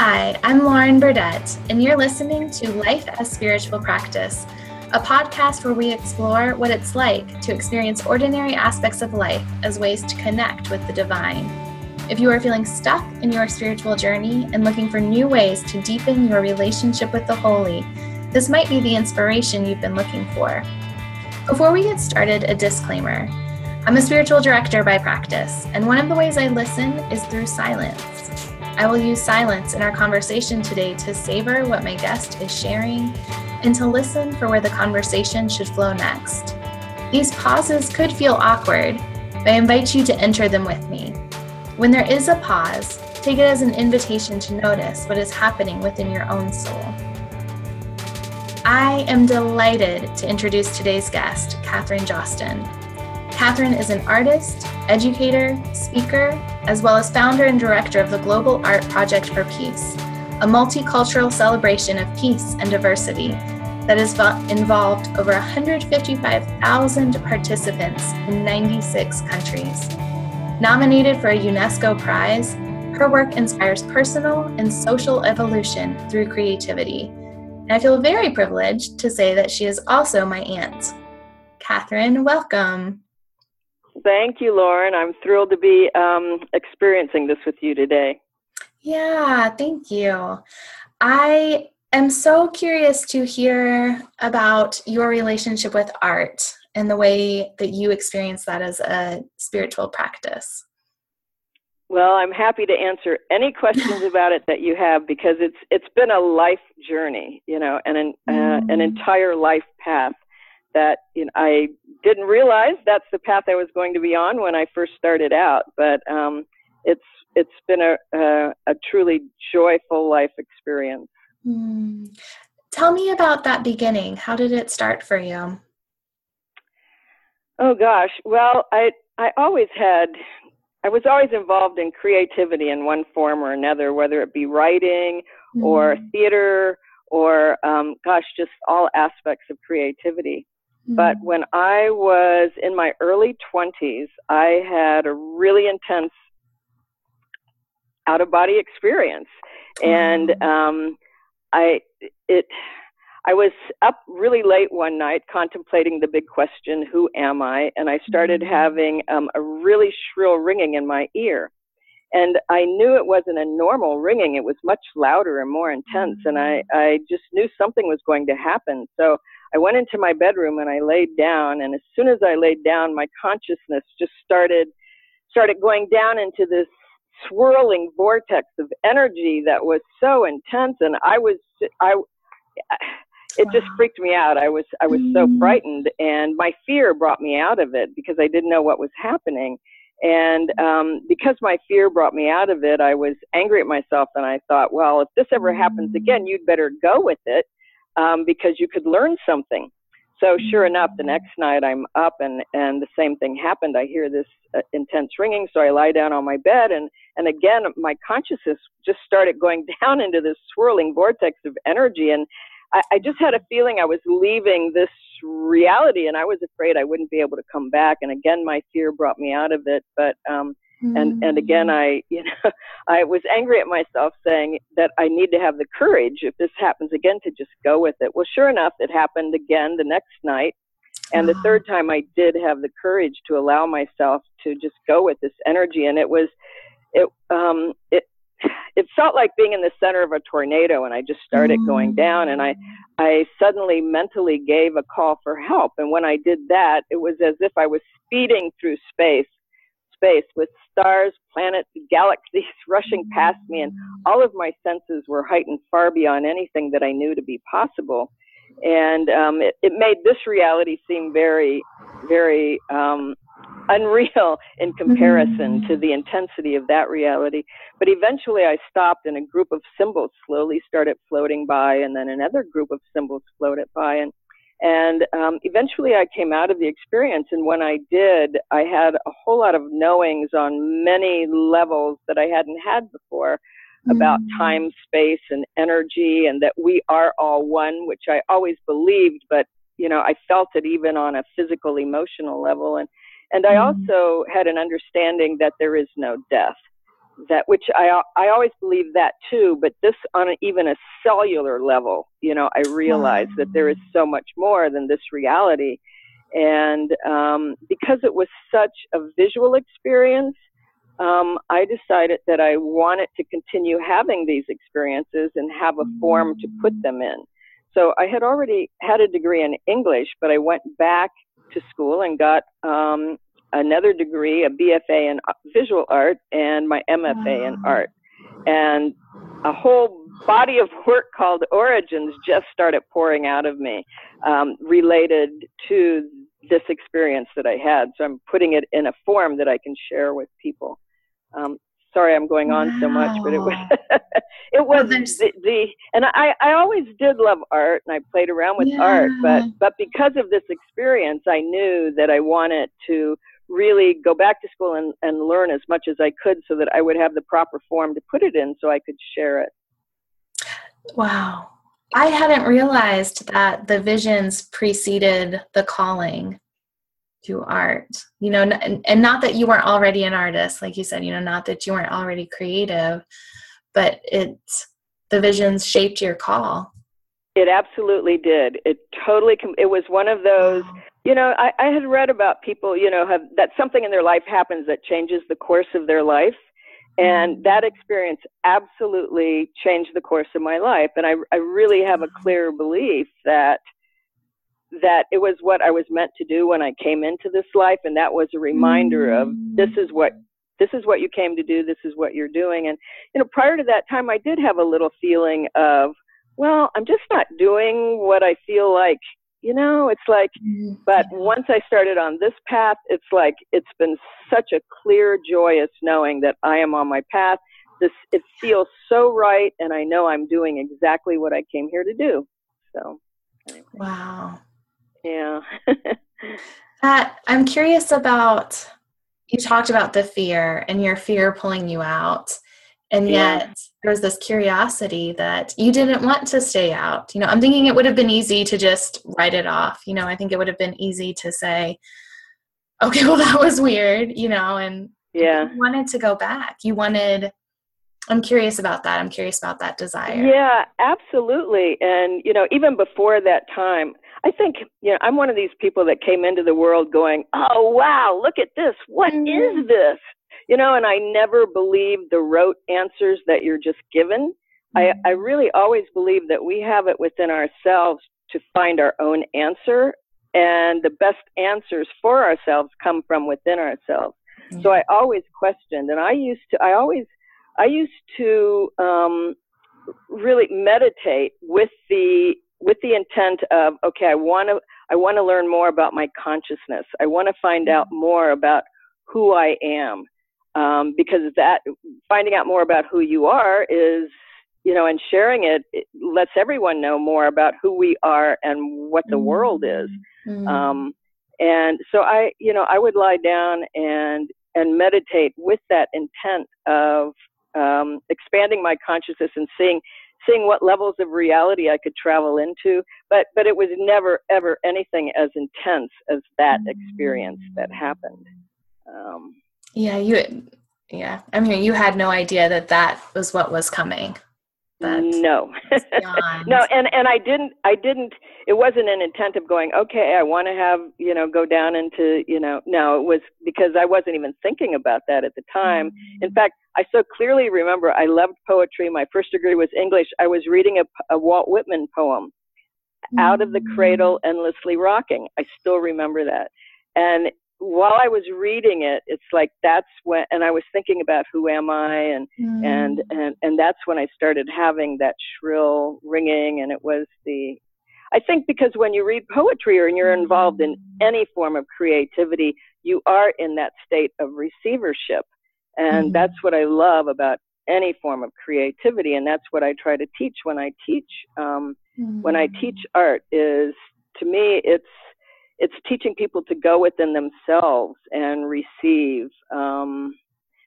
Hi, I'm Lauren Burdett, and you're listening to Life as Spiritual Practice, a podcast where we explore what it's like to experience ordinary aspects of life as ways to connect with the divine. If you are feeling stuck in your spiritual journey and looking for new ways to deepen your relationship with the holy, this might be the inspiration you've been looking for. Before we get started, a disclaimer. I'm a spiritual director by practice, and one of the ways I listen is through silence. I will use silence in our conversation today to savor what my guest is sharing and to listen for where the conversation should flow next. These pauses could feel awkward, but I invite you to enter them with me. When there is a pause, take it as an invitation to notice what is happening within your own soul. I am delighted to introduce today's guest, Katherine Joosten. Katherine is an artist, educator, speaker, as well as founder and director of the Global Art Project for Peace, a multicultural celebration of peace and diversity that has involved over 155,000 participants in 96 countries. Nominated for a UNESCO Prize, her work inspires personal and social evolution through creativity and I feel very privileged to say that she is also my aunt. Katherine, welcome. Thank you, Lauren. I'm thrilled to be um, experiencing this with you today. Yeah, thank you. I am so curious to hear about your relationship with art and the way that you experience that as a spiritual practice. Well, I'm happy to answer any questions about it that you have because it's it's been a life journey, you know, and an uh, an mm. entire life path that you know, I didn't realize that's the path I was going to be on when I first started out. But um, it's it's been a, a, a truly joyful life experience. Mm. Tell me about that beginning. How did it start for you? Oh gosh, well, I I always had I was always involved in creativity in one form or another, whether it be writing mm. or theater or, um, gosh, just all aspects of creativity. But when I was in my early 20s, I had a really intense out of body experience. And um, I, it, I was up really late one night contemplating the big question, who am I? And I started mm-hmm. having um, a really shrill ringing in my ear. And I knew it wasn't a normal ringing. It was much louder and more intense. And I, mm-hmm. I just knew something was going to happen. So I went into my bedroom and I laid down. And as soon as I laid down, my consciousness just started, started going down into this swirling vortex of energy that was so intense. And I was, I, it just freaked me out. I was I was so mm. frightened, and my fear brought me out of it because I didn't know what was happening. And um, because my fear brought me out of it, I was angry at myself, and I thought, well, if this ever happens again, you'd better go with it um, because you could learn something. So sure enough, the next night I'm up, and and the same thing happened. I hear this uh, intense ringing, so I lie down on my bed, and and again my consciousness just started going down into this swirling vortex of energy, and I, I just had a feeling I was leaving this reality and I was afraid I wouldn't be able to come back. And again, my fear brought me out of it. But, um, and, and again, mm. I, you know, I was angry at myself saying that I need to have the courage if this happens again to just go with it. Well, sure enough, it happened again the next night. And the third time I did have the courage to allow myself to just go with this energy. And it was, it, um, it, it felt like being in the center of a tornado and I just started going down and I I suddenly mentally gave a call for help. And when I did that it was as if I was speeding through space space with stars planets galaxies rushing past me. And all of my senses were heightened far beyond anything that I knew to be possible. And um, it, it made this reality seem very very um, unreal in comparison mm-hmm. to the intensity of that reality. But eventually I stopped and a group of symbols slowly started floating by and then another group of symbols floated by and and um, eventually I came out of the experience and when I did I had a whole lot of knowings on many levels that I hadn't had before mm-hmm. about time, space and energy and that we are all one, which I always believed, but you know, I felt it even on a physical, emotional level. And and I mm-hmm. also had an understanding that there is no death. that which I I always believe that too, but this on even a cellular level, you know, I realized that there is so much more than this reality, and um, because it was such a visual experience, um, I decided that I wanted to continue having these experiences and have a form to put them in. So I had already had a degree in English, but I went back to school and got um, another degree, a BFA in visual art, and my MFA wow. in art. And a whole body of work called Origins just started pouring out of me um, related to this experience that I had. So I'm putting it in a form that I can share with people. Um, sorry I'm going on wow. so much, but it was it was the, the, and I I always did love art and I played around with yeah. art, but but because of this experience, I knew that I wanted to really go back to school and, and learn as much as I could so that I would have the proper form to put it in so I could share it. Wow. I hadn't realized that the visions preceded the calling to art. You know, and, and not that you weren't already an artist, like you said, you know, not that you weren't already creative, but it the visions shaped your call. It absolutely did. It totally, it was one of those, wow you know, I, I had read about people, you know, have that something in their life happens that changes the course of their life. And mm-hmm. that experience absolutely changed the course of my life. And I, I really have a clear belief that that it was what I was meant to do when I came into this life, and that was a reminder of this is what this is what you came to do, this is what you're doing. And you know, prior to that time, I did have a little feeling of, well, I'm just not doing what I feel like you know it's like mm-hmm. but once i started on this path it's like it's been such a clear joyous knowing that i am on my path this it feels so right and i know i'm doing exactly what i came here to do so anyway. wow yeah. Uh, i'm curious about you talked about the fear and your fear pulling you out and yet yeah. there was this curiosity that you didn't want to stay out. You know i'm thinking it would have been easy to just write it off. You know i think it would have been easy to say okay well that was weird you know and yeah. you wanted to go back. You wanted i'm curious about that. I'm curious about that desire. Yeah absolutely. And you know even before that time I think you know I'm one of these people that came into the world going, "Oh wow, look at this! What mm-hmm. is this?" you know, and I never believe the rote answers that you're just given. Mm-hmm. I, I really always believe that we have it within ourselves to find our own answer, and the best answers for ourselves come from within ourselves. Mm-hmm. So I always questioned, and I used to, I always, I used to um, really meditate with the with the intent of okay, I want to, I want to learn more about my consciousness. I want to find out mm-hmm. more about who I am um, because that finding out more about who you are is you know and sharing it, it lets everyone know more about who we are and what the mm-hmm. world is mm-hmm. um, and so i you know i would lie down and and meditate with that intent of um, expanding my consciousness and seeing seeing what levels of reality I could travel into. But but it was never ever anything as intense as that experience that happened. Um, yeah, you. Yeah, I mean, you had no idea that that was what was coming. That no, no, and and I didn't. I didn't. It wasn't an intent of going. Okay, I want to have you know go down into you know. No, it was because I wasn't even thinking about that at the time. Mm-hmm. In fact, I so clearly remember I loved poetry. My first degree was English. I was reading a, a Walt Whitman poem, mm-hmm. "Out of the Cradle, mm. Endlessly Rocking." I still remember that, and while I was reading it, it's like that's when, and I was thinking about who am I, and mm. and and and that's when I started having that shrill ringing, and it was the, I think because when you read poetry or you're involved in any form of creativity, you are in that state of receivership, and mm. that's what I love about any form of creativity, and that's what I try to teach when I teach. Um, mm. When I teach art, is to me, it's it's teaching people to go within themselves and receive um,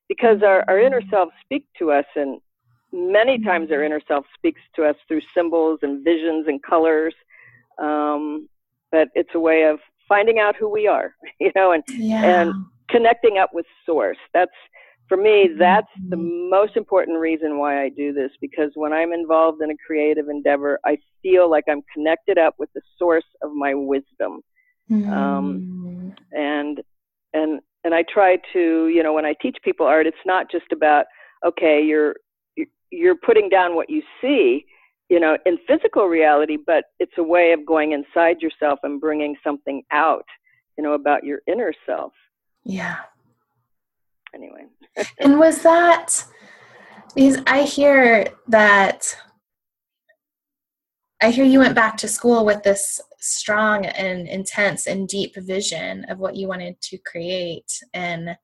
because our, our inner self speak to us and many times our inner self speaks to us through symbols and visions and colors um, but it's a way of finding out who we are you know and yeah. and connecting up with source that's for me, that's the mm-hmm. most important reason why I do this because when I'm involved in a creative endeavor, I feel like I'm connected up with the source of my wisdom. Mm. Um, and, and, and I try to, you know, when I teach people art, it's not just about, okay, you're, you're putting down what you see, you know, in physical reality, but it's a way of going inside yourself and bringing something out, you know, about your inner self. Yeah anyway. and was that because I hear that I hear you went back to school with this strong and intense and deep vision of what you wanted to create and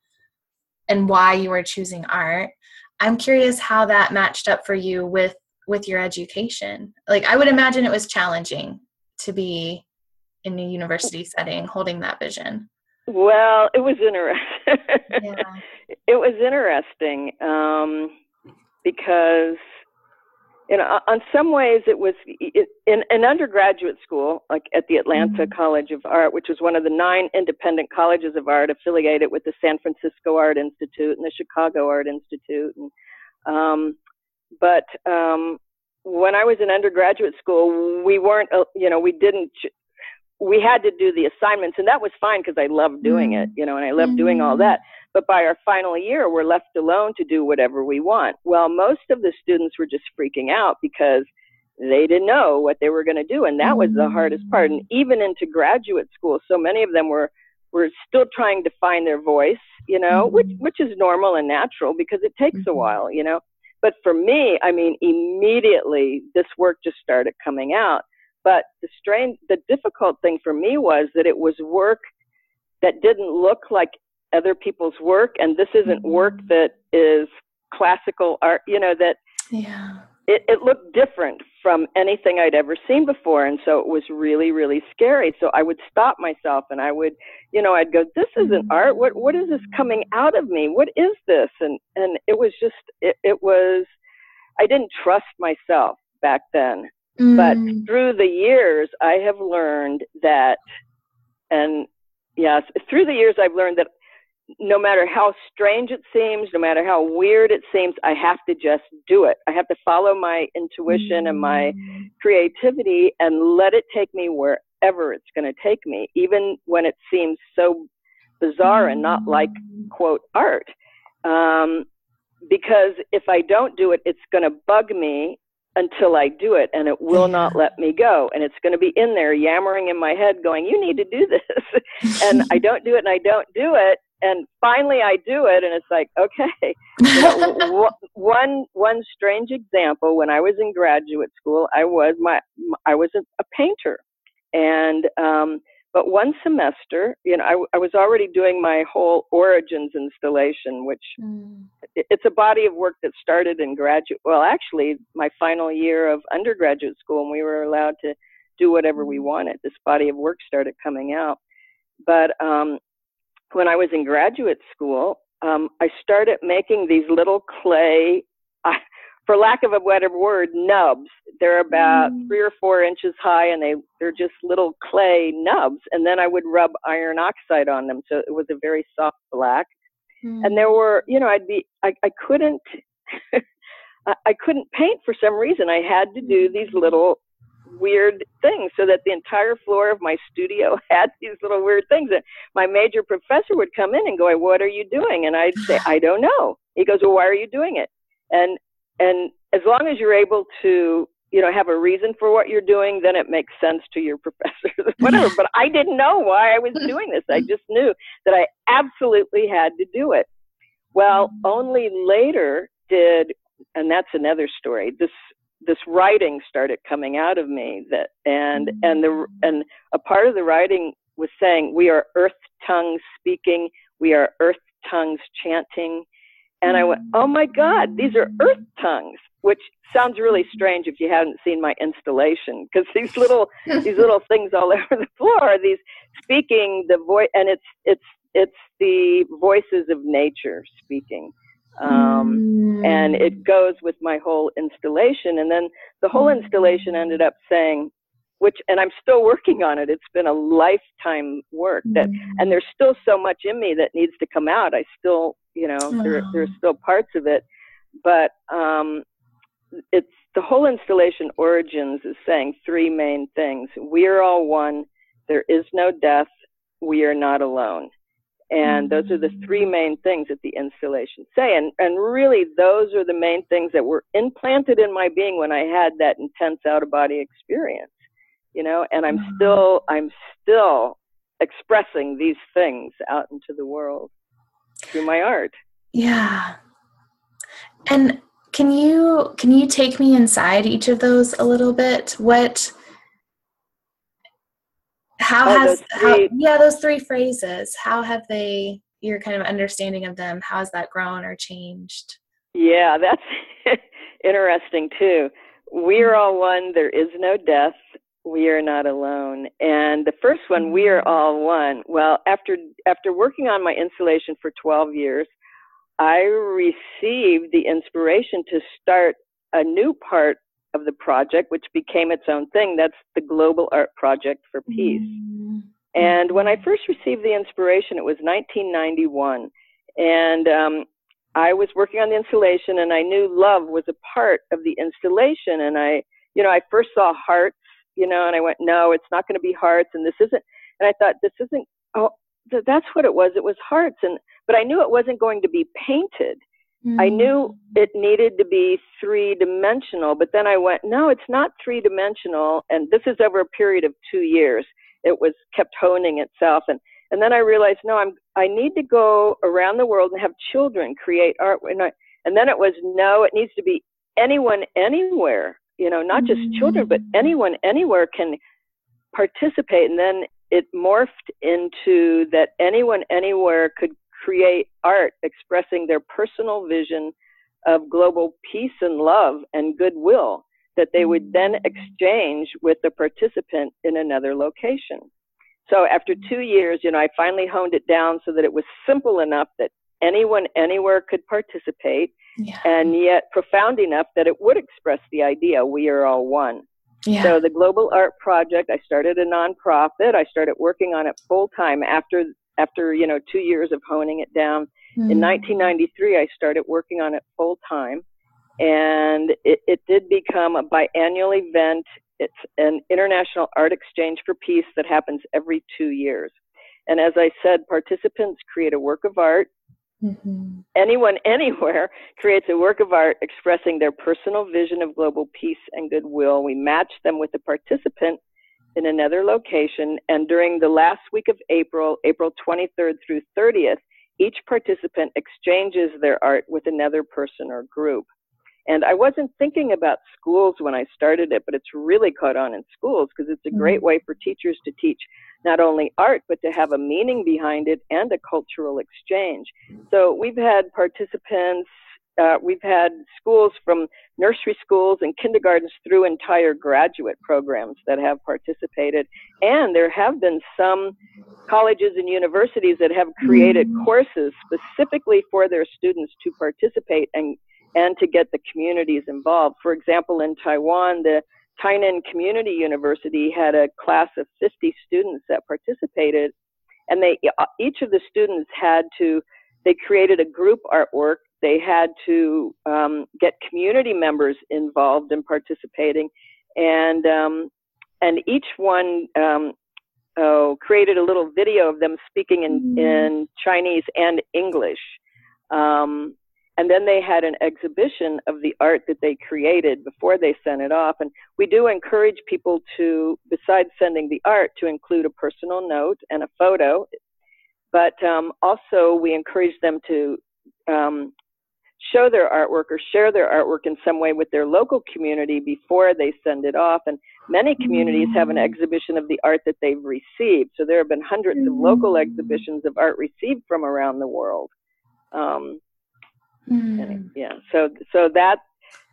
and why you were choosing art. I'm curious how that matched up for you with with your education. Like I would imagine it was challenging to be in a university setting holding that vision. Well, it was interesting. yeah. It was interesting um, because, you know, on some ways it was it, in an undergraduate school, like at the Atlanta mm-hmm. College of Art, which was one of the nine independent colleges of art affiliated with the San Francisco Art Institute and the Chicago Art Institute. And, um, but um, when I was in undergraduate school, we weren't, uh, you know, we didn't we had to do the assignments and that was fine because I loved doing it, mm-hmm. you know, and I loved mm-hmm. doing all mm-hmm. that. But by our final year, we're left alone to do whatever we want. Well, most of the students were just freaking out because they didn't know what they were going to do. And that was the hardest part. And mm-hmm. even into graduate school, so many of them were, were still trying to find their voice, you know, mm-hmm. which, which is normal and natural because it takes mm-hmm. a while, you know. But for me, I mean, immediately this work just started coming out but the strange, the difficult thing for me was that it was work that didn't look like other people's work, and this isn't mm-hmm. work that is classical art. You know that. Yeah. It, it looked different from anything I'd ever seen before, and so it was really, really scary. So I would stop myself, and I would, you know, I'd go, "This isn't mm-hmm. art. What, what is this coming out of me? What is this?" And and it was just, it, it was, I didn't trust myself back then. Mm. But through the years, I have learned that, and yes, through the years, I've learned that no matter how strange it seems, no matter how weird it seems, I have to just do it. I have to follow my intuition and my mm. creativity and let it take me wherever it's going to take me, even when it seems so bizarre and not like, mm. quote, art. Um, because if I don't do it, it's going to bug me until I do it, and it will not let me go. And it's going to be in there yammering in my head, going, "You need to do this," and I don't do it, and I don't do it, and finally I do it, and it's like, okay. You know, one one strange example when I was in graduate school, I was my I was a, a painter, and um, but one semester, you know, I, I was already doing my whole origins installation, which mm. it's a body of work that started in graduate. Well, actually, my final year of undergraduate school, and we were allowed to do whatever we mm. wanted. This body of work started coming out. But um, when I was in graduate school, um, I started making these little clay. for lack of a better word, nubs. They're about mm. three or four inches high, and they they're just little clay nubs. And then I would rub iron oxide on them, so it was a very soft black. Mm. And there were, you know, I'd be, I, I couldn't, I couldn't paint for some reason. I had to do these little weird things so that the entire floor of my studio had these little weird things. And my major professor would come in and go what are you doing? And i'd say i don't know. He goes well why are you doing it? And and as long as you're able to you know have a reason for what you're doing then it makes sense to your professors whatever. But i didn't know why i was doing this. I just knew that i absolutely had to do it. Well only later did and that's another story this this writing started coming out of me that and mm. and the and a part of the writing was saying we are earth tongues speaking we are earth tongues chanting. And I went, oh my God, these are earth tongues, which sounds really strange if you haven't seen my installation, because these little these little things all over the floor are these speaking the voice, and it's it's it's the voices of nature speaking, um, mm. and it goes with my whole installation. And then the whole installation ended up saying, which and I'm still working on it. It's been a lifetime work that, mm. and there's still so much in me that needs to come out. I still, you know, oh. there, there's still parts of it, but um, it's the whole installation origins is saying three main things: we are all one. There is no death. We are not alone. And those are the three main things that the installation say. And, and really, those are the main things that were implanted in my being when I had that intense out of body experience you know? And i'm mm-hmm. still i'm still expressing these things out into the world through my art. Yeah. And can you can you take me inside each of those a little bit? What how oh, has how, yeah those three phrases how have they your kind of understanding of them how has that grown or changed yeah that's interesting too we're mm-hmm. all one there is no death we are not alone. And the first one, we are mm-hmm. all one. Well, after after working on my installation for 12 years, I received the inspiration to start a new part of the project, which became its own thing. That's the Global Art Project for Peace. Mm-hmm. And when I first received the inspiration, it was 1991, and um, I was working on the installation, and I knew love was a part of the installation. And I, you know, I first saw hearts you know, and I went, no, it's not going to be hearts, and this isn't. And I thought, this isn't. Oh, th- that's what it was. It was hearts, and but I knew it wasn't going to be painted. Mm-hmm. I knew it needed to be three dimensional, but then I went, no, it's not three dimensional, and this is over a period of two years. It was kept honing itself, and and then I realized, no, I'm I need to go around the world and have children create art, and I, and then it was, no, it needs to be anyone anywhere you know, not just children, but mm. anyone anywhere can participate. And then it morphed into that anyone anywhere could create art expressing their personal vision of global peace and love and goodwill that they would then mm. exchange with the participant in another location. So after two years, you know, I finally honed it down so that it was simple enough that anyone anywhere could participate yeah. and yet profound enough that it would express the idea we are all one. Yeah. So the Global Art Project, I started a nonprofit. I started working on it full time after after you know two years of honing it down. Mm-hmm. In 1993, I started working on it full time, and it, it did become a biannual event. It's an international art exchange for peace that happens every two years. And as I said, participants create a work of art Mm-hmm. Anyone, anywhere, creates a work of art expressing their personal vision of global peace and goodwill. We match them with a participant in another location, and during the last week of April, April 23rd through 30th, each participant exchanges their art with another person or group. And I wasn't thinking about schools when I started it, but it's really caught on in schools because it's a mm-hmm. great way for teachers to teach not only art, but to have a meaning behind it and a cultural exchange. So we've had participants, uh, we've had schools from nursery schools and kindergartens through entire graduate programs that have participated. And there have been some colleges and universities that have created mm-hmm. courses specifically for their students to participate and and to get the communities involved. For example, in Taiwan, the Tainan Community University had a class of 50 students that participated, and they each of the students had to they created a group artwork. They had to um, get community members involved in participating, and um, and each one um, oh, created a little video of them speaking in, mm-hmm. in Chinese and English. Um, and then they had an exhibition of the art that they created before they sent it off. And we do encourage people to, besides sending the art, to include a personal note and a photo. But um, also, we encourage them to um, show their artwork or share their artwork in some way with their local community before they send it off. And many communities have an exhibition of the art that they've received. So there have been hundreds of local mm. exhibitions of art received from around the world. Um, Mm. And, yeah. So so that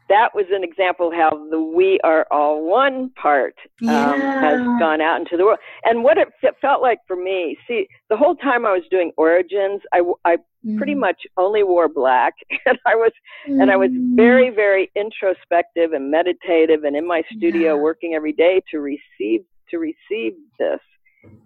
that was an example how the we are all one part um, yeah. has gone out into the world. And what it felt like for me, see, the whole time I was doing origins, I, I mm. pretty much only wore black, and I was mm. and I was very very introspective and meditative, and in my studio yeah. working every day to receive to receive this.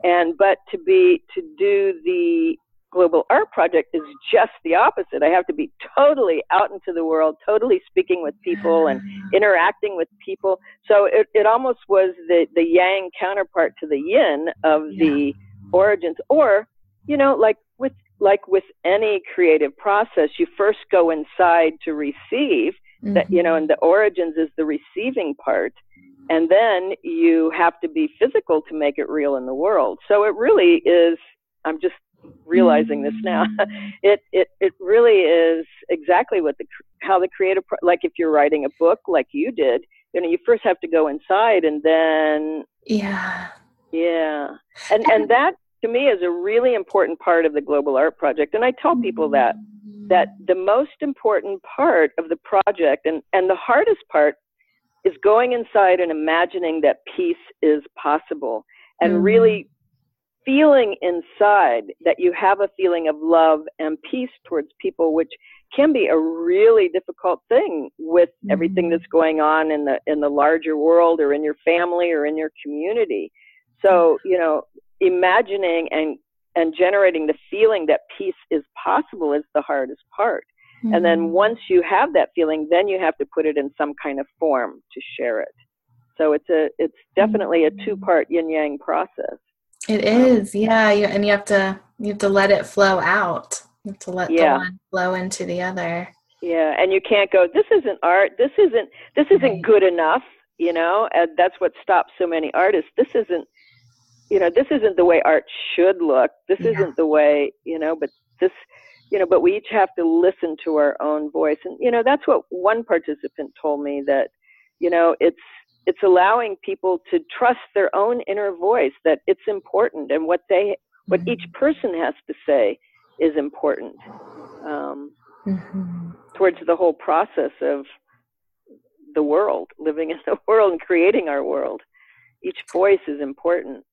And but to be to do the global art project is just the opposite. I have to be totally out into the world, totally speaking with people and interacting with people. So it, it almost was the, the yang counterpart to the yin of yeah. the origins. Or, you know, like with like with any creative process, you first go inside to receive mm-hmm. that, you know, and the origins is the receiving part. And then you have to be physical to make it real in the world. So it really is, I'm just realizing this now. Mm. it it it really is exactly what the how the creative like if you're writing a book like you did, you know, you first have to go inside and then yeah. Yeah. And and that to me is a really important part of the global art project and I tell people that that the most important part of the project and and the hardest part is going inside and imagining that peace is possible and mm-hmm. really feeling inside that you have a feeling of love and peace towards people, which can be a really difficult thing with mm-hmm. everything that's going on in the in the larger world or in your family or in your community. So, you know, imagining and and generating the feeling that peace is possible is the hardest part. Mm-hmm. And then mm-hmm. once you have that feeling, then you have to put it in some kind of form to share it. So it's a it's definitely a two-part yin yang process. It is, yeah. You, and you have to you have to let it flow out. You have to let yeah. the one flow into the other. Yeah, and you can't go. This isn't art. This isn't. This isn't right. good enough. You know, and that's what stops so many artists. This isn't. You know, this isn't the way art should look. This yeah. isn't the way. You know, but this. You know, but we each have to listen to our own voice, and you know that's what one participant told me that. You know, it's it's allowing people to trust their own inner voice that it's important and what they what mm-hmm. each person has to say is important um, mm-hmm. towards the whole process of the world living in the world and creating our world each voice is important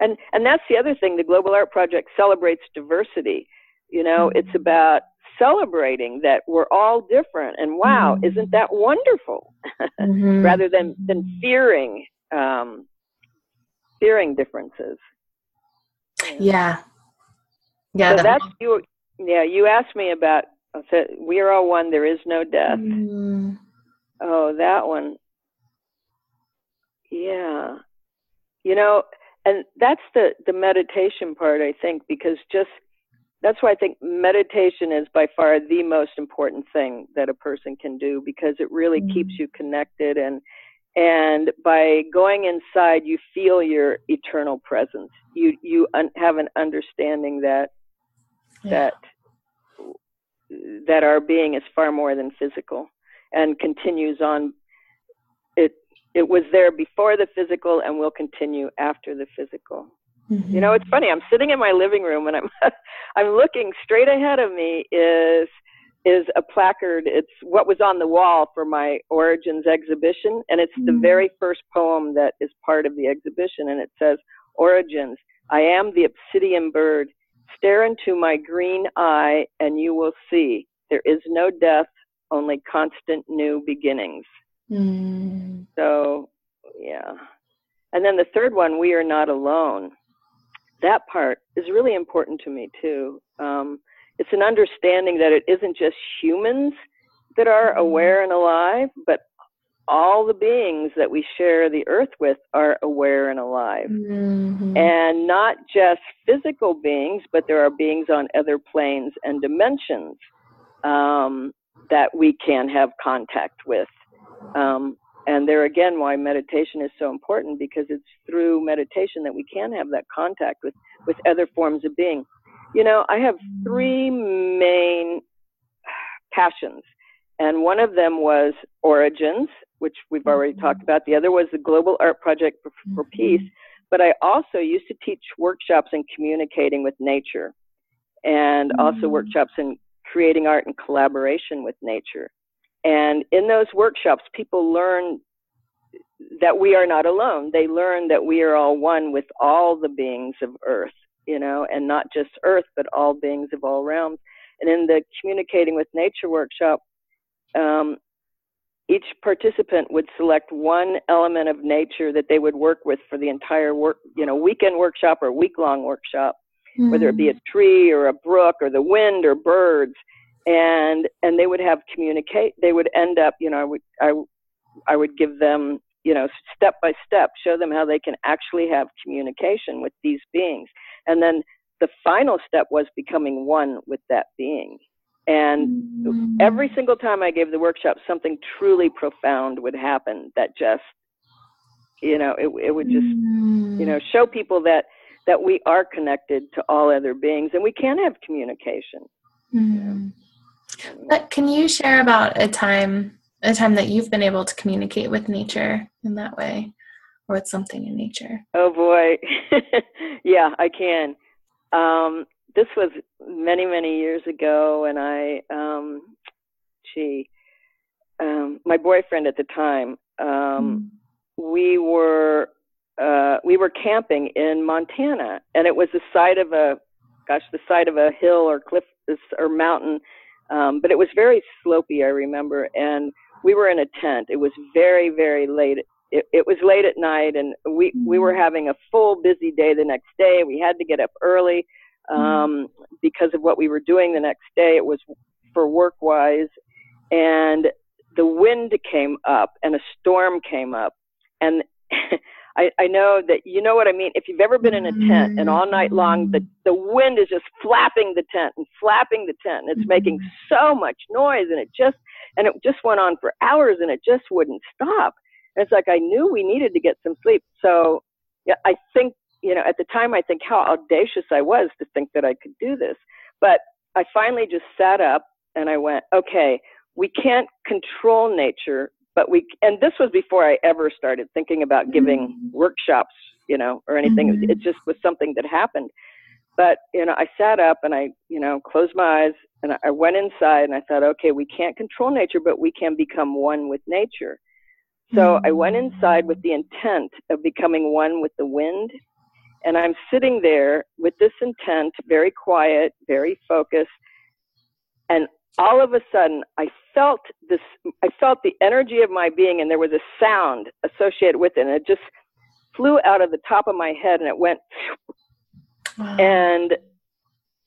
and and that's the other thing the global art project celebrates diversity you know mm-hmm. it's about celebrating that we're all different and wow mm-hmm. isn't that wonderful mm-hmm. rather than than fearing um, fearing differences yeah yeah so that's you yeah you asked me about I said, we are all one there is no death mm. oh that one yeah you know and that's the the meditation part i think because just that's why I think meditation is by far the most important thing that a person can do because it really mm-hmm. keeps you connected and and by going inside you feel your eternal presence you you un- have an understanding that yeah. that that our being is far more than physical and continues on it it was there before the physical and will continue after the physical Mm-hmm. You know, it's funny. I'm sitting in my living room and I'm I'm looking straight ahead of me is is a placard. It's what was on the wall for my Origins exhibition, and it's mm-hmm. the very first poem that is part of the exhibition, and it says, "Origins, I am the obsidian bird. Stare into my green eye, and you will see there is no death, only constant new beginnings." Mm. So, yeah. And then the third one, we are not alone that part is really important to me too. Um, it's an understanding that it isn't just humans that are mm-hmm. aware and alive, but all the beings that we share the earth with are aware and alive. Mm-hmm. And not just physical beings, but there are beings on other planes and dimensions um, that we can have contact with. Um, and there again why meditation is so important because it's through meditation that we can have that contact with with other forms of being you know i have three main passions and one of them was origins which we've already mm-hmm. talked about the other was the global art project for, for mm-hmm. peace but i also used to teach workshops in communicating with nature and also mm-hmm. workshops in creating art in collaboration with nature and in those workshops, people learn that we are not alone. They learn that we are all one with all the beings of Earth, you know, and not just Earth, but all beings of all realms. And in the communicating with nature workshop, um, each participant would select one element of nature that they would work with for the entire work, you know, weekend workshop or week long workshop, mm-hmm. whether it be a mm. tree or a brook or the wind or birds. And, and they would have communicate, they would end up, you know, I would, I, I would give them, you know, step by step, show them how they can actually have communication with these beings. And then the final step was becoming one with that being. And mm. every single time I gave the workshop, something truly profound would happen that just, you know, it, it would just, mm. you know, show people that, that we are connected to all other beings and we can have communication. Mm. But can you share about a time, a time that you've been able to communicate with nature in that way or with something in nature? Oh boy. yeah, I can. Um, this was many many years ago and i um gee um my boyfriend at the time um mm. we were uh we were camping in montana and it was the side of a gosh the side of a hill or cliff or mountain um but it was very slopey i remember and we were in a tent it was very very late it, it was late at night and we we were mm. having a full busy day the next day we had to get up early Mm-hmm. um, because of what we were doing the next day. It was for work wise, and the wind came up and a storm came up, and I, I know that you know what I mean. If you've ever been in a tent and all night long the the wind is just flapping the tent and flapping the tent, and it's making mm-hmm. so much noise, and it just and it just went on for hours, and it just wouldn't stop. And it's like I knew we needed to get some sleep, so yeah, I think you know, at the time, I think how audacious I was to think that I could do this. But I finally just sat up and I went, okay, we can't control nature, but we, and this was before I ever started thinking about giving mm-hmm. workshops, you know, or anything. Mm-hmm. It just was something that happened. But, you know, I sat up and I, you know, closed my eyes and I went inside and I thought, okay, we can't control nature, but we can become one with nature. So mm-hmm. I went inside with the intent of becoming one with the wind and I'm sitting there with this intent, very quiet, very focused. And all of a sudden, I felt this, I felt the energy of my being, and there was a sound associated with it. And it just flew out of the top of my head and it went, wow. and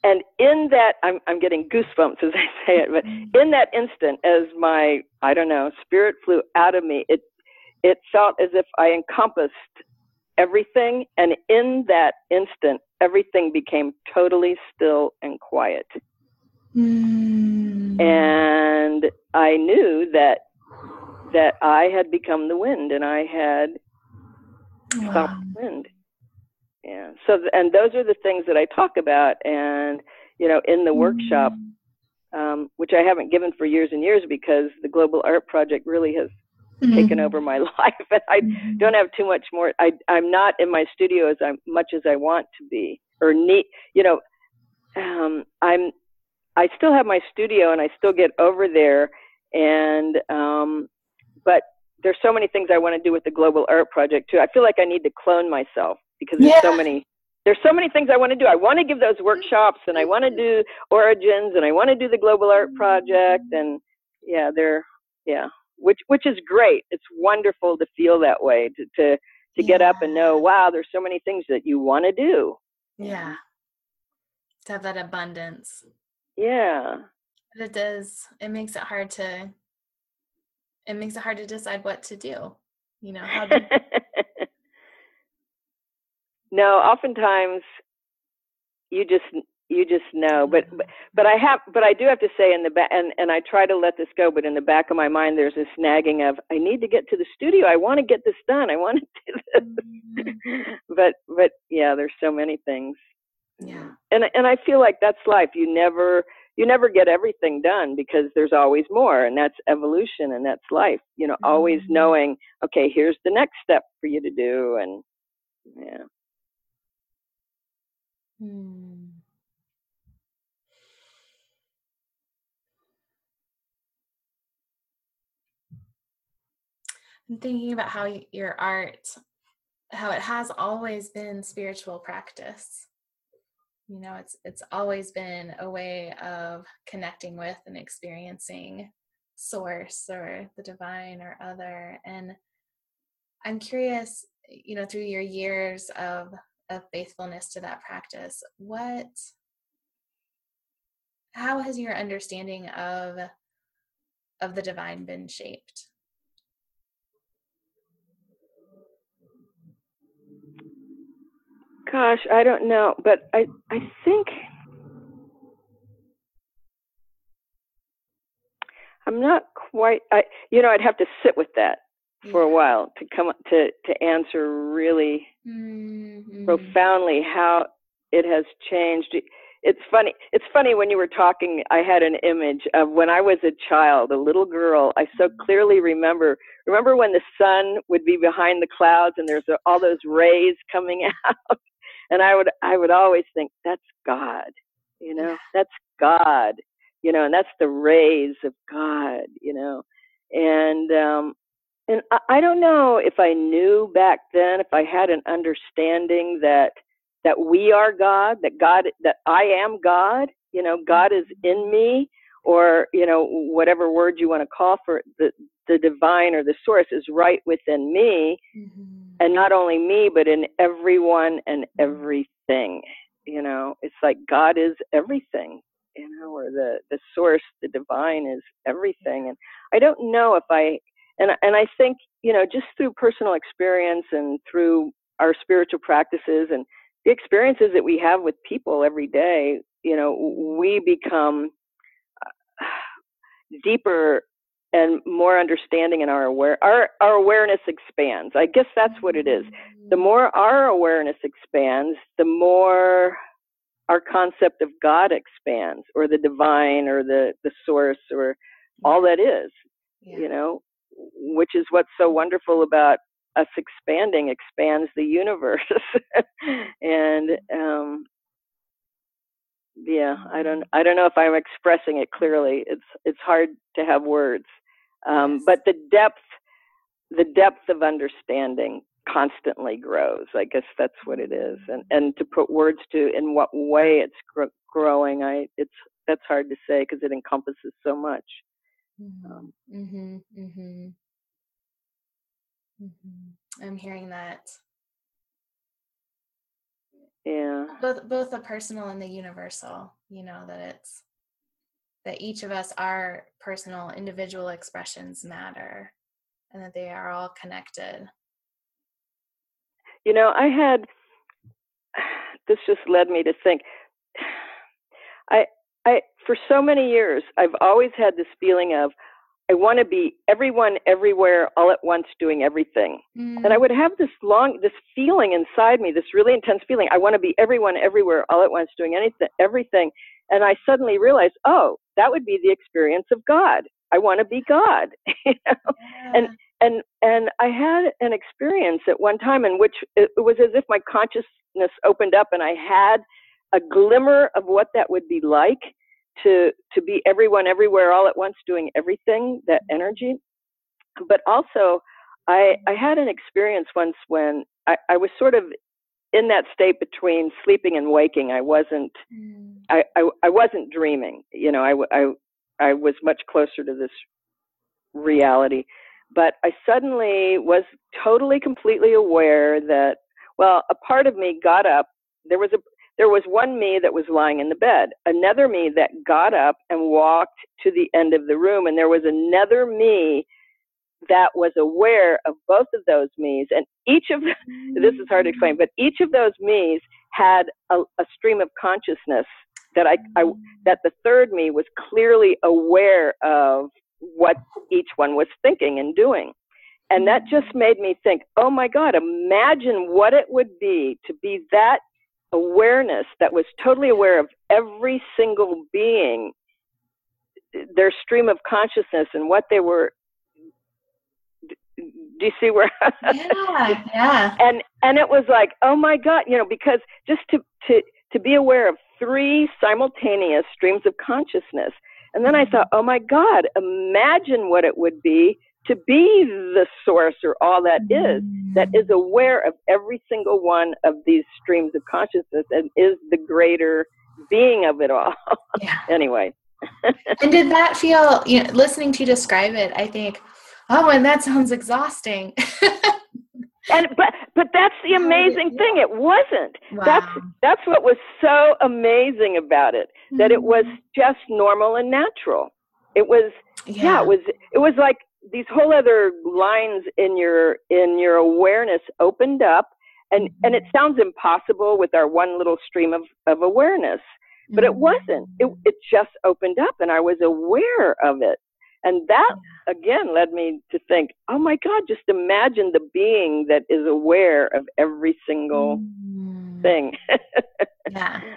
and in that I'm, I'm getting goosebumps as i say it but mm. in that instant as my i don't know spirit flew out of me it it felt as if i encompassed everything. And in that instant, everything became totally still and quiet. Mm. And I knew that that I had become the wind and I had wow. stopped the wind. Yeah. So and those are the things that I talk about and you know in the mm. workshop um, which I haven't given for years and years because the Global Art Project really has mm-hmm. taken over my life and i mm-hmm. don't have too much more i i'm not in my studio as I'm, much as i want to be or need you know um i'm i still have my studio and i still get over there and um but there's so many things i want to do with the global art project too i feel like i need to clone myself because there's yeah. so many there's so many things I want to do. I want to give those workshops and I want to do origins and I want to do the global art project and yeah, they're yeah which which is great. It's wonderful to feel that way to to to yeah. get up and know, wow, there's so many things that you want to do. Yeah. To have that abundance. Yeah. But it does. It makes it hard to it makes it hard to decide what to do. You know, how do No, oftentimes you just you just know but, but but i have but i do have to say in the back and and i try to let this go but in the back of my mind there's this nagging of i need to get to the studio i want to get this done i want to do this mm-hmm. but but yeah there's so many things yeah and and i feel like that's life you never you never get everything done because there's always more and that's evolution and that's life you know mm-hmm. always knowing okay here's the next step for you to do and yeah hmm. I'm thinking about how your art, how it has always been spiritual practice. You know, it's it's always been a way of connecting with and experiencing source or the divine or other. And I'm curious, you know, through your years of of faithfulness to that practice, what how has your understanding of of the divine been shaped? Gosh, I don't know, but I I think I'm not quite I you know, I'd have to sit with that for a while to come to to answer really mm-hmm. profoundly how it has changed it's funny it's funny when you were talking i had an image of when i was a child a little girl i so mm-hmm. clearly remember remember when the sun would be behind the clouds and there's all those rays coming out and i would i would always think that's god you know? That's god you know and that's the rays of god you know? And um and I, I don't know if i knew back then if i had an understanding that that we are God, that God, that I am God, you know, God is in me, or, you know, whatever word you want to call for it, the, the divine or the source is right within me, mm-hmm. And not only me, but in everyone and everything. You know, it's like God is everything, you know, or the, the source, the divine is everything. And I don't know if I, and, and I think, you know, just through personal experience and through our spiritual practices and the experiences that we have with people every day, you know, we become uh, deeper and more understanding and our aware our our awareness expands. I guess that's what it is. The mm-hmm. more our awareness expands, the more our concept of God expands, or the divine, or the the source, or all that is. Yeah. You know, which is what's so wonderful about us expanding expands the universe and um yeah i don't i don't know if i'm expressing it clearly it's it's hard to have words um but the depth the depth of understanding constantly grows i guess that's what it is and and to put words to in what way it's gr- growing i it's that's hard to say because it encompasses so much mm-hmm. Um, mm-hmm, mm-hmm. Mm-hmm. I'm hearing that. Yeah. Both both the personal and the universal, you know, that it's that each of us our personal individual expressions matter and that they are all connected. You know, I had this just led me to think I I for so many years I've always had this feeling of I want to be everyone everywhere all at once doing everything. Mm. And I mm. would have this long this feeling inside me, this really intense feeling. I want to be everyone everywhere all at once doing anything everything. And I suddenly realized, oh, that would be the experience of God. I want to be God. you know? yeah. And and and I had an experience at one time in which it was as if my consciousness opened up and I had a glimmer of what that would be like to to be everyone everywhere all at once doing everything that energy but also i i had an experience once when i i was sort of in that state between sleeping and waking i wasn't mm. I, I i wasn't dreaming you know i i i was much closer to this reality but i suddenly was totally completely aware that well a part of me got up there was a there was one me that was lying in the bed, another me that got up and walked to the end of the room, and there was another me that was aware of both of those me's. And each of this is hard to explain, mm. but each of those me's had a, a stream of consciousness that I, I that the third me was clearly aware of what each one was thinking and doing. And that just made me think, oh my God, imagine what it would be to be that awareness that was totally aware of every single being, their stream of consciousness and what they were. Do you see where? yeah, yeah. And and it was like, oh my God, you know, because just to to to be aware of three simultaneous streams of consciousness, and then I thought, oh my God, imagine what it would be to be the source or all that is, that is aware of every single one of these streams of consciousness and is the greater being of it all. Yeah. anyway. and did that feel, you know, listening to you describe it, I think, oh, and that sounds exhausting. and but but that's the amazing thing it wasn't wow. that's that's what was so amazing about it that mm-hmm. it was mm-hmm. just normal and natural it was yeah. yeah. it was it was like these whole other lines in your in your awareness opened up and and it sounds impossible with our one little stream of of awareness but it mm-hmm. wasn't it it just opened up and i was aware of it and that again led me to think oh my god just imagine the being that is aware of every single mm. thing yeah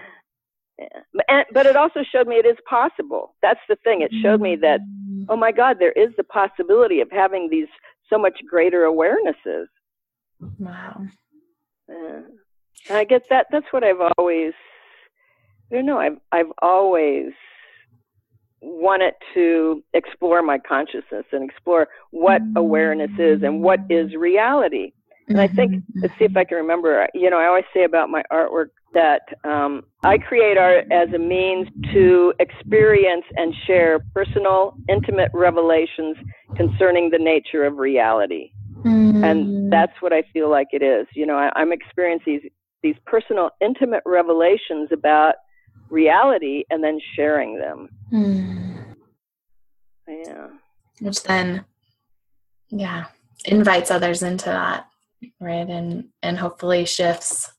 yeah. And, but it also showed me it is possible. That's the thing. It showed me that mm oh my God, there is the possibility of having these so much greater awarenesses. Wow. Uh, I guess that that's what I've always, I don't know, I've, I've always wanted to explore my consciousness and explore what awareness is and what is reality. And I think, mm-hmm. let's see if I can remember, you know, I always say about my artwork that um, I create art as a means to experience and share personal, intimate revelations concerning the nature of reality. Mm-hmm. And that's what I feel like it is. You know, I, am experiencing these, these personal, intimate revelations about reality and then sharing them. Mm. Yeah. Which then, yeah, invites others into that right and and hopefully shifts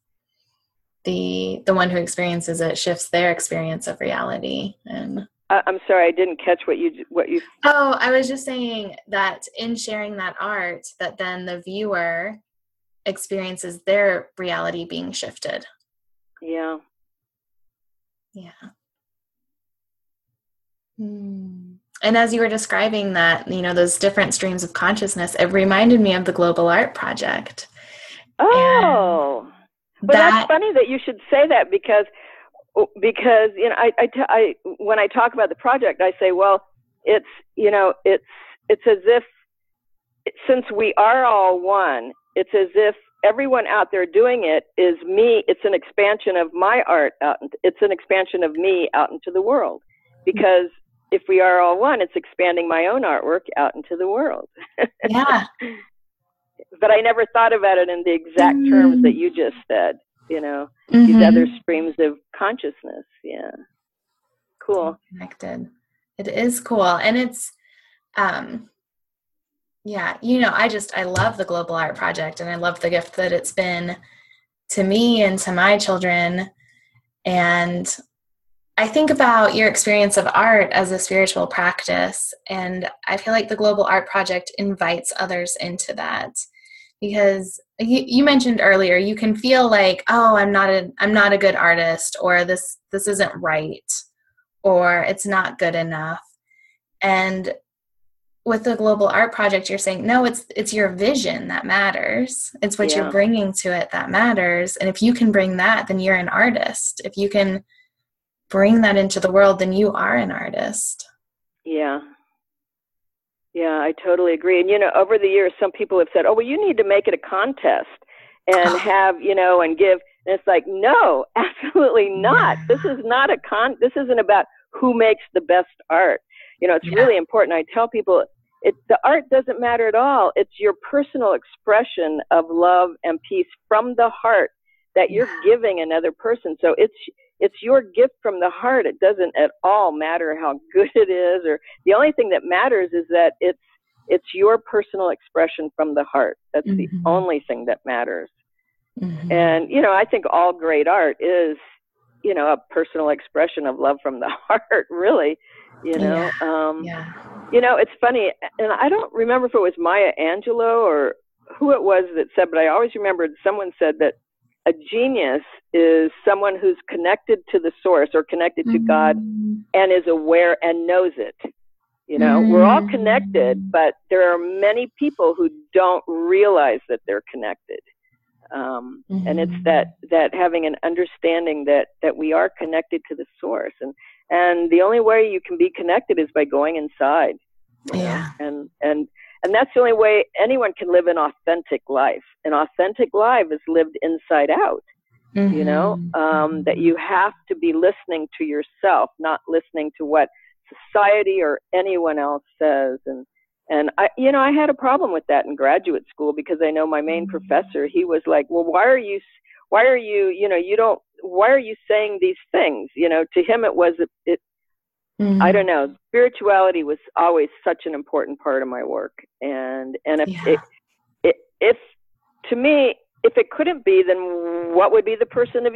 the the one who experiences it shifts their experience of reality and I'm sorry, I didn't catch what you what you. Oh, I was just saying that in sharing that art, that then the viewer experiences their reality being shifted. Yeah. Yeah. Hmm and as you were describing that, you know, those different streams of consciousness, it reminded me of the Global Art Project. Oh, but that, that's funny that you should say that because because you know I, I, I when I talk about the project, I say, well, it's you know it's it's as if since we are all one, it's as if everyone out there doing it is me. It's an expansion of my art out. It's an expansion of me out into the world because if we are all one, it's expanding my own artwork out into the world. Yeah. but I never thought about it in the exact mm. terms that you just said, you know, mm-hmm. these other streams of consciousness. Yeah. Cool. Connected. It is cool. And it's, um, yeah, you know, I just, I love the Global Art Project and I love the gift that it's been to me and to my children. And I think about your experience of art as a spiritual practice, and I feel like the Global Art Project invites others into that because you, you, mentioned earlier you can feel like oh i'm not a i'm not a good artist or this this isn't right or it's not good enough and with the global art project you're saying no it's it's your vision that matters it's what yeah. you're bringing to it that matters and if you can bring that then you're an artist if you can bring that into the world, then you are an artist. Yeah. Yeah, I totally agree. And you know, over the years, some people have said, "Oh, well, you need to make it a contest and have you know and give." And it's like, no, absolutely not. This is not a con. This isn't about who makes the best art. You know, it's yeah. really important. I tell people, it the art doesn't matter at all. It's your personal expression of love and peace from the heart that you're giving another person. So it's it's your gift from the heart. It doesn't at all matter how good it is, or the only thing that matters is that it's it's your personal expression from the heart. That's mm-hmm. the only thing that matters. Mm-hmm. And you know, I think all great art is you know a personal expression of love from the heart. Really, you know. Yeah. Um, yeah. You know, it's funny, and I don't remember if it was Maya Angelou or who it was that said, but I always remembered someone said that a genius is someone who's connected to the source or connected to mm-hmm. God and is aware and knows it. You know, mm-hmm. we're all connected, mm. but there are many people who don't realize that they're connected. Um, mm-hmm. And it's mm-hmm. that that having an understanding that that we are connected to the source, and and the only way you can be connected is by going inside. Yeah. Know? And and and that's the only way anyone can live an authentic life. An authentic life is lived inside out. Mm-hmm. You know, mm-hmm. um, that you have to be listening to yourself, not listening to what society or anyone else says. And and I, you know, I had a problem with that in graduate school because I know my main mm-hmm. professor. He was like, "Well, why are you, why are you, you know, you don't, why are you saying these things?" You know, to him it was it. it mm-hmm. I don't know. Spirituality was always such an important part of my work, and and if yeah. it, it, if to me, if it couldn't be, then what would be the person of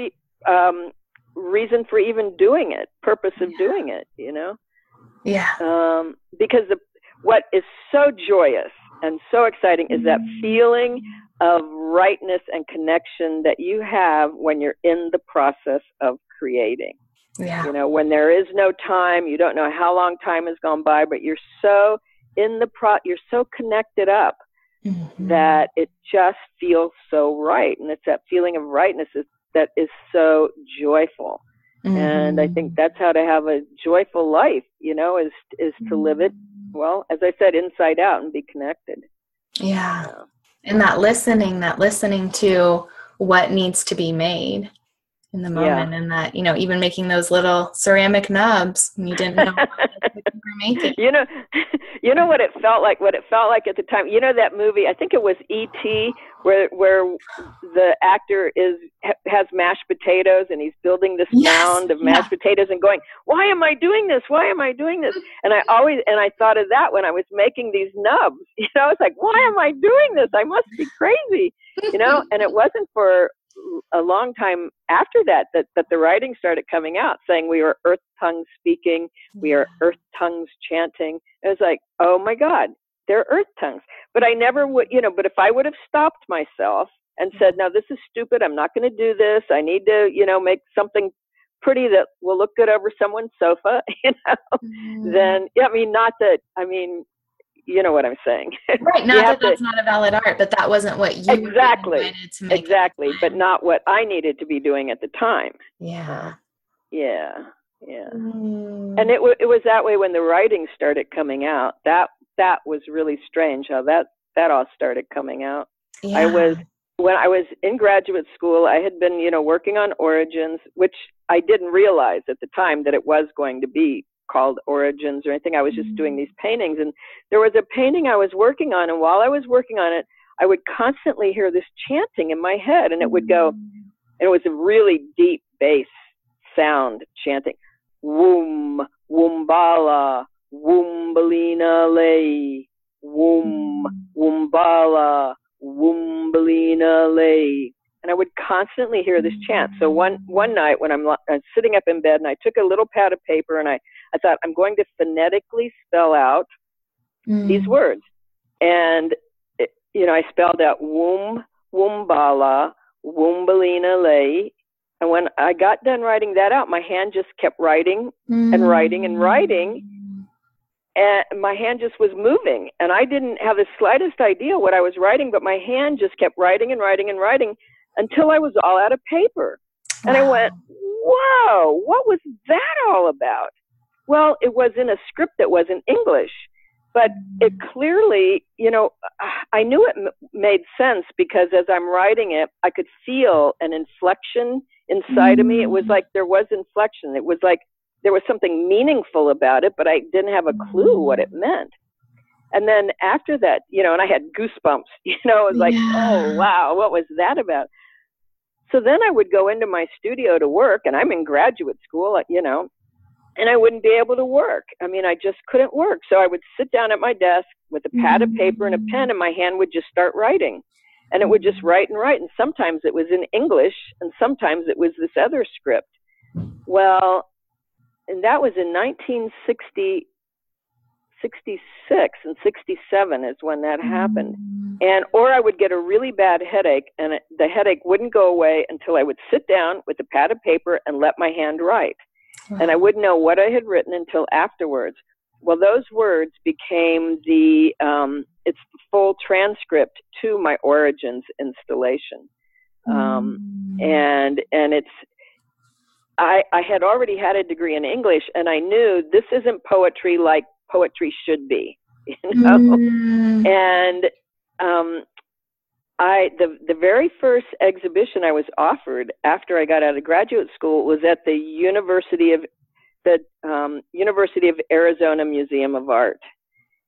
um, reason for even doing it, purpose of yeah. doing it? You know. Yeah. Um, because the what is so joyous and so exciting is that feeling of rightness and connection that you have when you're in the process of creating. Yeah. You know, when there is no time, you don't know how long time has gone by, but you're so in the pro you're so connected up mm-hmm. that it just feels so right. And it's that feeling of rightness is, that is so joyful. Mm-hmm. And I think that's how to have a joyful life, you know, is is to live it well, as I said, inside out and be connected. Yeah. yeah. And that listening, that listening to what needs to be made in the moment yeah. and that you know even making those little ceramic nubs you didn't know making. you know you know what it felt like what it felt like at the time you know that movie i think it was et where where the actor is has mashed potatoes and he's building this yes. mound of mashed yeah. potatoes and going why am i doing this why am i doing this and i always and i thought of that when i was making these nubs you know it's like why am i doing this i must be crazy you know and it wasn't for a long time after that, that that the writing started coming out saying we are earth tongues speaking, we are earth tongues chanting. It was like, oh my God, they're earth tongues. But I never would, you know. But if I would have stopped myself and said, no, this is stupid. I'm not going to do this. I need to, you know, make something pretty that will look good over someone's sofa, you know, mm. then yeah, I mean, not that I mean, you know what I'm saying. Right. Not that that's to, not a valid art, but that wasn't what you exactly exactly, but not what I needed to be doing at the time. Yeah. Yeah. Yeah. Mm. And it w- it was that way when the writing started coming out. That that was really strange how that that all started coming out. Yeah. I was when I was in graduate school, I had been, you know, working on origins, which I didn't realize at the time that it was going to be called Origins or anything. I was just doing mm-hmm. these paintings. And there was a painting I was working on. And while I was working on it, I would constantly hear this chanting in my head. And it would go, and it was a really deep bass sound chanting, Woom, Woombala, Woombalina lay, Woom, Woombala, Woombalina lay and I would constantly hear this chant. So one one night when I'm, I'm sitting up in bed and I took a little pad of paper and I I thought I'm going to phonetically spell out mm. these words, and it, you know I spelled out womb woombala woombalina lay. And when I got done writing that out, my hand just kept writing mm. and writing and writing. And my hand just was moving. And I didn't have the slightest idea what I was writing, but my hand just kept writing and writing and writing until I was all out of paper. And wow. I went, whoa, what was that all about? Well, it was in a script that was in English, but it clearly, you know, I knew it m- made sense because as I'm writing it, I could feel an inflection inside mm-hmm. of me. It was like there was inflection. It was like there was something meaningful about it, but I didn't have a clue what it meant. And then after that, you know, and I had goosebumps, you know, it was like, yeah. oh, wow, what was that about? So then I would go into my studio to work, and I'm in graduate school, you know, and I wouldn't be able to work. I mean, I just couldn't work. So I would sit down at my desk with a pad of paper and a pen, and my hand would just start writing. And it would just write and write. And sometimes it was in English, and sometimes it was this other script. Well, and that was in 1960, 66 and 67 is when that happened. And or I would get a really bad headache and it, the headache wouldn't go away until I would sit down with a pad of paper and let my hand write. And I wouldn't know what I had written until afterwards. Well, those words became the um, it's the full transcript to my origins installation. Um, mm. and and it's I, I had already had a degree in English, and I knew this isn't poetry like poetry should be. you know. Mm. And um, I the the very first exhibition I was offered after I got out of graduate school was at the University of the um, University of Arizona Museum of Art,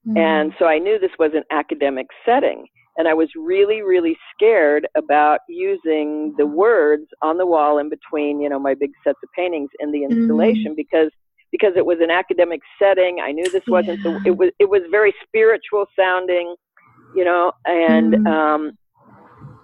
mm. and so I knew this was an academic setting. And I was really, really scared about using the words on the wall in between, you know, my big sets of paintings in the installation mm. because because it was an academic setting. I knew this wasn't yeah. the it was it was very spiritual sounding, you know, and mm. um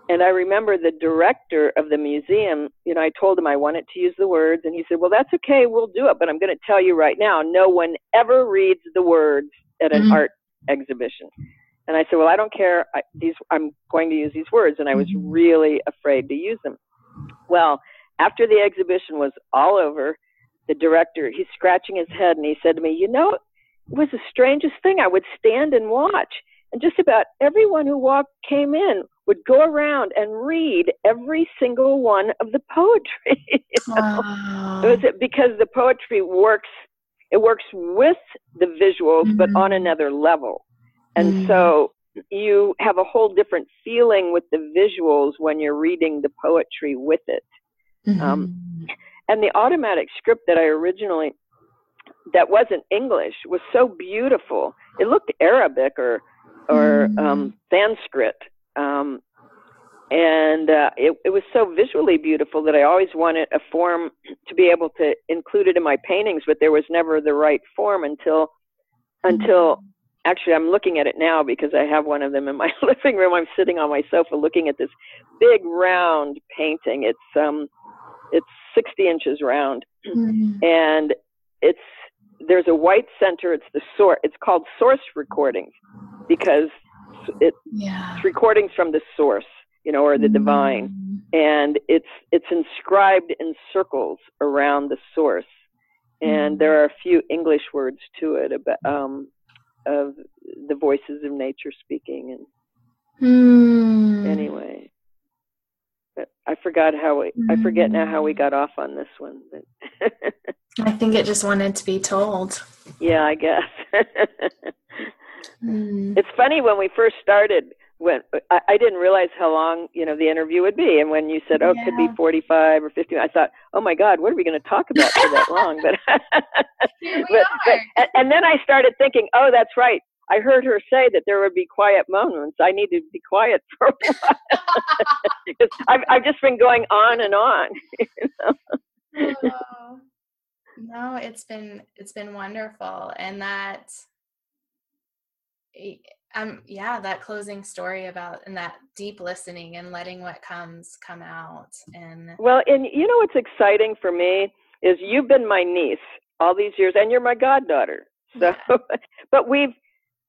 and I remember the director of the museum, you know, I told him I wanted to use the words and he said, "Well, that's okay, we'll do it, but I'm going to tell you right now, no one ever reads the words at an mm. art exhibition." And I said, "Well, I don't care. I, these I'm going to use these words." And I was mm-hmm. really afraid to use them. Well, after the exhibition was all over, the director, he's scratching his head and he said to me, You know, it was the strangest thing. I would stand and watch, and just about everyone who walked came in would go around and read every single one of the poetry. you know? wow. it was because the poetry works it works with the visuals mm-hmm. but on another level. And mm-hmm. so you have a whole different feeling with the visuals when you're reading the poetry with it. Mm-hmm. Um, and the automatic script that I originally that wasn't English was so beautiful. It looked Arabic or or mm. um, Sanskrit, um, and uh, it, it was so visually beautiful that I always wanted a form to be able to include it in my paintings, but there was never the right form until until actually I'm looking at it now because I have one of them in my living room. I'm sitting on my sofa looking at this big round painting. It's um it's 60 inches round, mm-hmm. and it's there's a white center. It's the source. It's called source recordings because it, yeah. it's recordings from the source, you know, or the mm-hmm. divine, and it's it's inscribed in circles around the source, and mm-hmm. there are a few English words to it about um, of the voices of nature speaking and. Mm. Anyway, I forgot how we, I forget now how we got off on this one. But I think it just wanted to be told. Yeah, I guess. mm. It's funny when we first started when I, I, didn't realize how long you know the interview would be, and when you said, "Oh, yeah. it could be forty-five or 50, I thought, "Oh my God, what are we going to talk about for that long?" But, but, but and, and then I started thinking, "Oh, that's right. I heard her say that there would be quiet moments. I need to be quiet for a while I've I've just been going on and on. You know? oh, no, it's been it's been wonderful, and that um yeah that closing story about and that deep listening and letting what comes come out and well and you know what's exciting for me is you've been my niece all these years and you're my goddaughter so yeah. but we've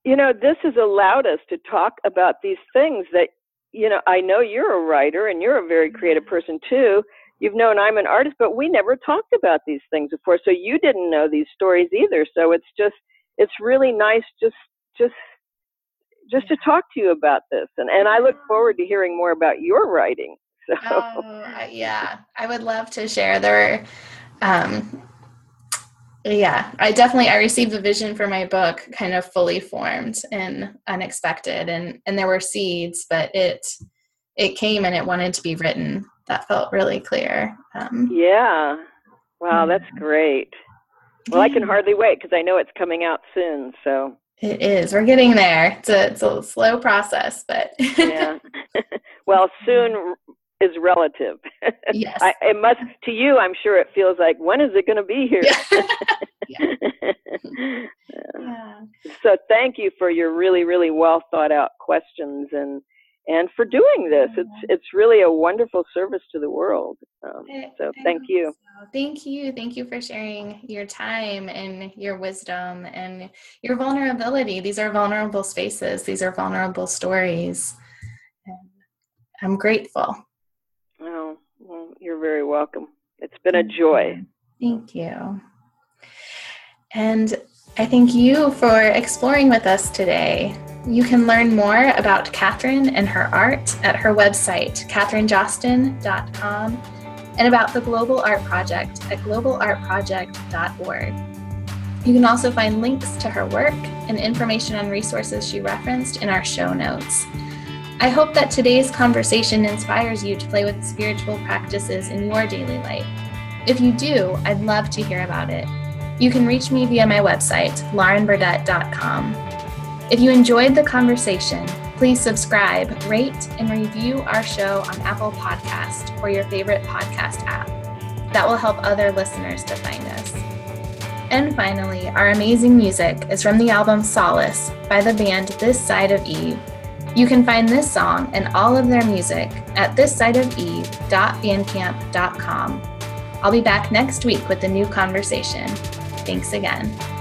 you know, this has allowed us to talk about these things that, you know, I know you're a writer and you're a very creative mm-hmm. person too. You've known I'm an artist, but we never talked about these things before. So you didn't know these stories either. So it's just, it's really nice just, just, just to talk to you about this. And, and I look forward to hearing more about your writing. So. Oh, yeah, I would love to share. There, um, yeah i definitely i received the vision for my book kind of fully formed and unexpected and and there were seeds but it it came and it wanted to be written that felt really clear um, yeah wow that's great well i can hardly wait because i know it's coming out soon so it is we're getting there it's a, it's a slow process but yeah well soon is relative. Yes. I, it must to you. I'm sure it feels like when is it going to be here? yeah. yeah. So thank you for your really, really well thought out questions and and for doing this. It's it's really a wonderful service to the world. Um, so thank you. Thank you. Thank you for sharing your time and your wisdom and your vulnerability. These are vulnerable spaces. These are vulnerable stories. And I'm grateful. Well, you're very welcome. It's been a joy. Thank you. And I thank you for exploring with us today. You can learn more about Katherine and her art at her website, katherinejosten.com, and about the Global Art Project at globalartproject.org. You can also find links to her work and information on resources she referenced in our show notes. I hope that today's conversation inspires you to play with spiritual practices in your daily life. If you do, I'd love to hear about it. You can reach me via my website, laurenburdett.com. If you enjoyed the conversation, please subscribe, rate, and review our show on Apple Podcast or your favorite podcast app. That will help other listeners to find us. And finally, our amazing music is from the album Solace by the band This Side of Eve. You can find this song and all of their music at thissideofeve.bandcamp.com. I'll be back next week with a new conversation. Thanks again.